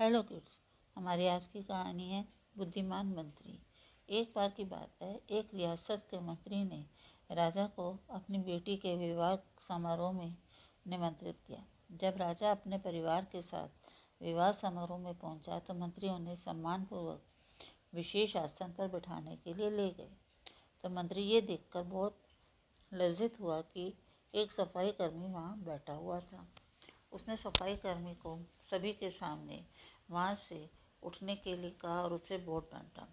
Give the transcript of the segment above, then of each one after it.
Hello kids, हमारी आज की कहानी है बुद्धिमान मंत्री। एक बार की बात है, एक रियासत के मंत्री ने राजा को अपनी बेटी के विवाह समारोह में निमंत्रित किया। जब राजा अपने परिवार के साथ विवाह समारोह में पहुँचा तो मंत्री उन्हें सम्मानपूर्वक विशेष आसन पर बिठाने के लिए ले गए। तो मंत्री ये देखकर बहुत लज्जित हुआ कि एक सफ़ाई कर्मी वहाँ बैठा हुआ था। उसने सफ़ाई कर्मी को सभी के सामने वहाँ से उठने के लिए कहा और उसे बहुत डांटा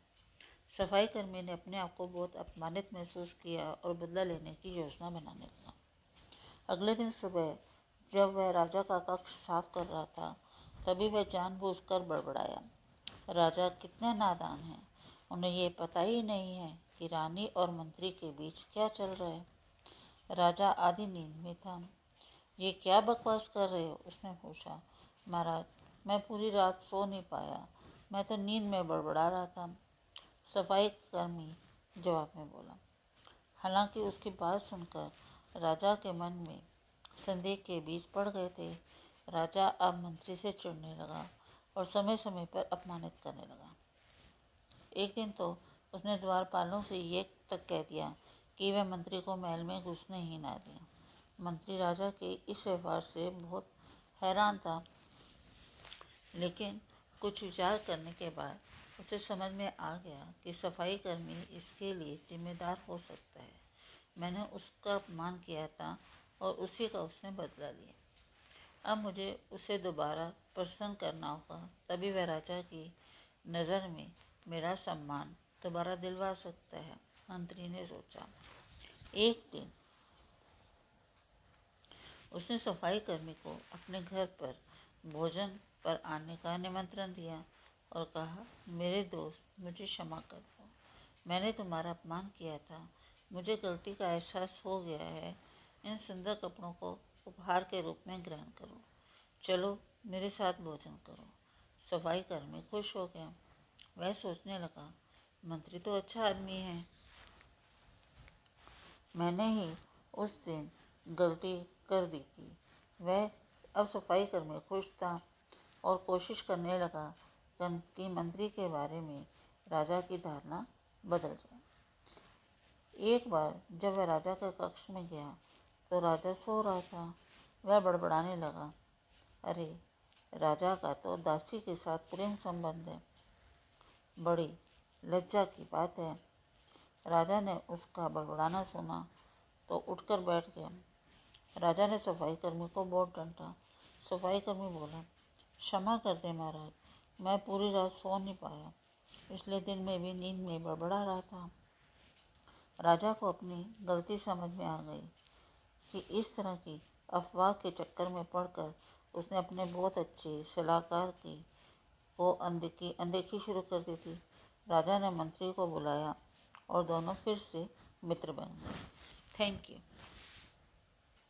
सफ़ाई कर्मी ने अपने आप को बहुत अपमानित महसूस किया और बदला लेने की योजना बनाने लगा। अगले दिन सुबह, जब वह राजा का कक्ष साफ़ कर रहा था, तभी वह जानबूझकर बड़बड़ाया। राजा, कितने नादान हैं। उन्हें ये पता ही नहीं है कि रानी और मंत्री के बीच क्या चल रहा है। राजा आधी नींद में था। ये क्या बकवास कर रहे हो? उसने पूछा। महाराज, मैं पूरी रात सो नहीं पाया। मैं तो नींद में बड़बड़ा रहा था। सफ़ाई कर्मी जवाब में बोला। हालाँकि उसकी बात सुनकर राजा के मन में संदेह के बीच पड़ गए थे। राजा अब मंत्री से चिढ़ने लगा और समय समय पर अपमानित करने लगा। एक दिन तो उसने द्वारपालों से ये तक कह दिया कि वह मंत्री को महल में घुसने ही ना दें। मंत्री राजा के इस व्यवहार से बहुत हैरान था। लेकिन कुछ विचार करने के बाद उसे समझ में आ गया कि सफ़ाई कर्मी इसके लिए जिम्मेदार हो सकता है। मैंने उसका अपमान किया था और उसी का उसने बदला लिया। अब मुझे उसे दोबारा प्रसन्न करना होगा, तभी वह राजा की नज़र में मेरा सम्मान दोबारा दिलवा सकता है, मंत्री ने सोचा। एक दिन उसने सफ़ाई कर्मी को अपने घर पर भोजन पर आने का निमंत्रण दिया और कहा, मेरे दोस्त, मुझे क्षमा कर दो। मैंने तुम्हारा अपमान किया था। मुझे गलती का एहसास हो गया है। इन सुंदर कपड़ों को उपहार के रूप में ग्रहण करो। चलो, मेरे साथ भोजन करो। सफ़ाई कर्मी खुश हो गया। वह सोचने लगा, मंत्री तो अच्छा आदमी है। मैंने ही उस दिन गलती कर दी थी। वह अब सफ़ाई कर्मी खुश था। और कोशिश करने लगा कि मंत्री के बारे में राजा की धारणा बदल जाए। एक बार जब वह राजा के कक्ष में गया तो राजा सो रहा था। वह बड़बड़ाने लगा, अरे, राजा का तो दासी के साथ प्रेम संबंध है। बड़ी लज्जा की बात है। राजा ने उसका बड़बड़ाना सुना तो उठकर बैठ गया। राजा ने सफ़ाई कर्मी को बहुत डांटा। सफ़ाई कर्मी बोला क्षमा कर दे महाराज। मैं पूरी रात सो नहीं पाया। पिछले दिन में भी नींद में बड़बड़ा रहा था। राजा को अपनी गलती समझ में आ गई कि इस तरह की अफवाह के चक्कर में पड़कर उसने अपने बहुत अच्छे सलाहकार की को, अनदेखी अनदेखी शुरू कर दी थी। राजा ने मंत्री को बुलाया और दोनों फिर से मित्र बन गए। Thank you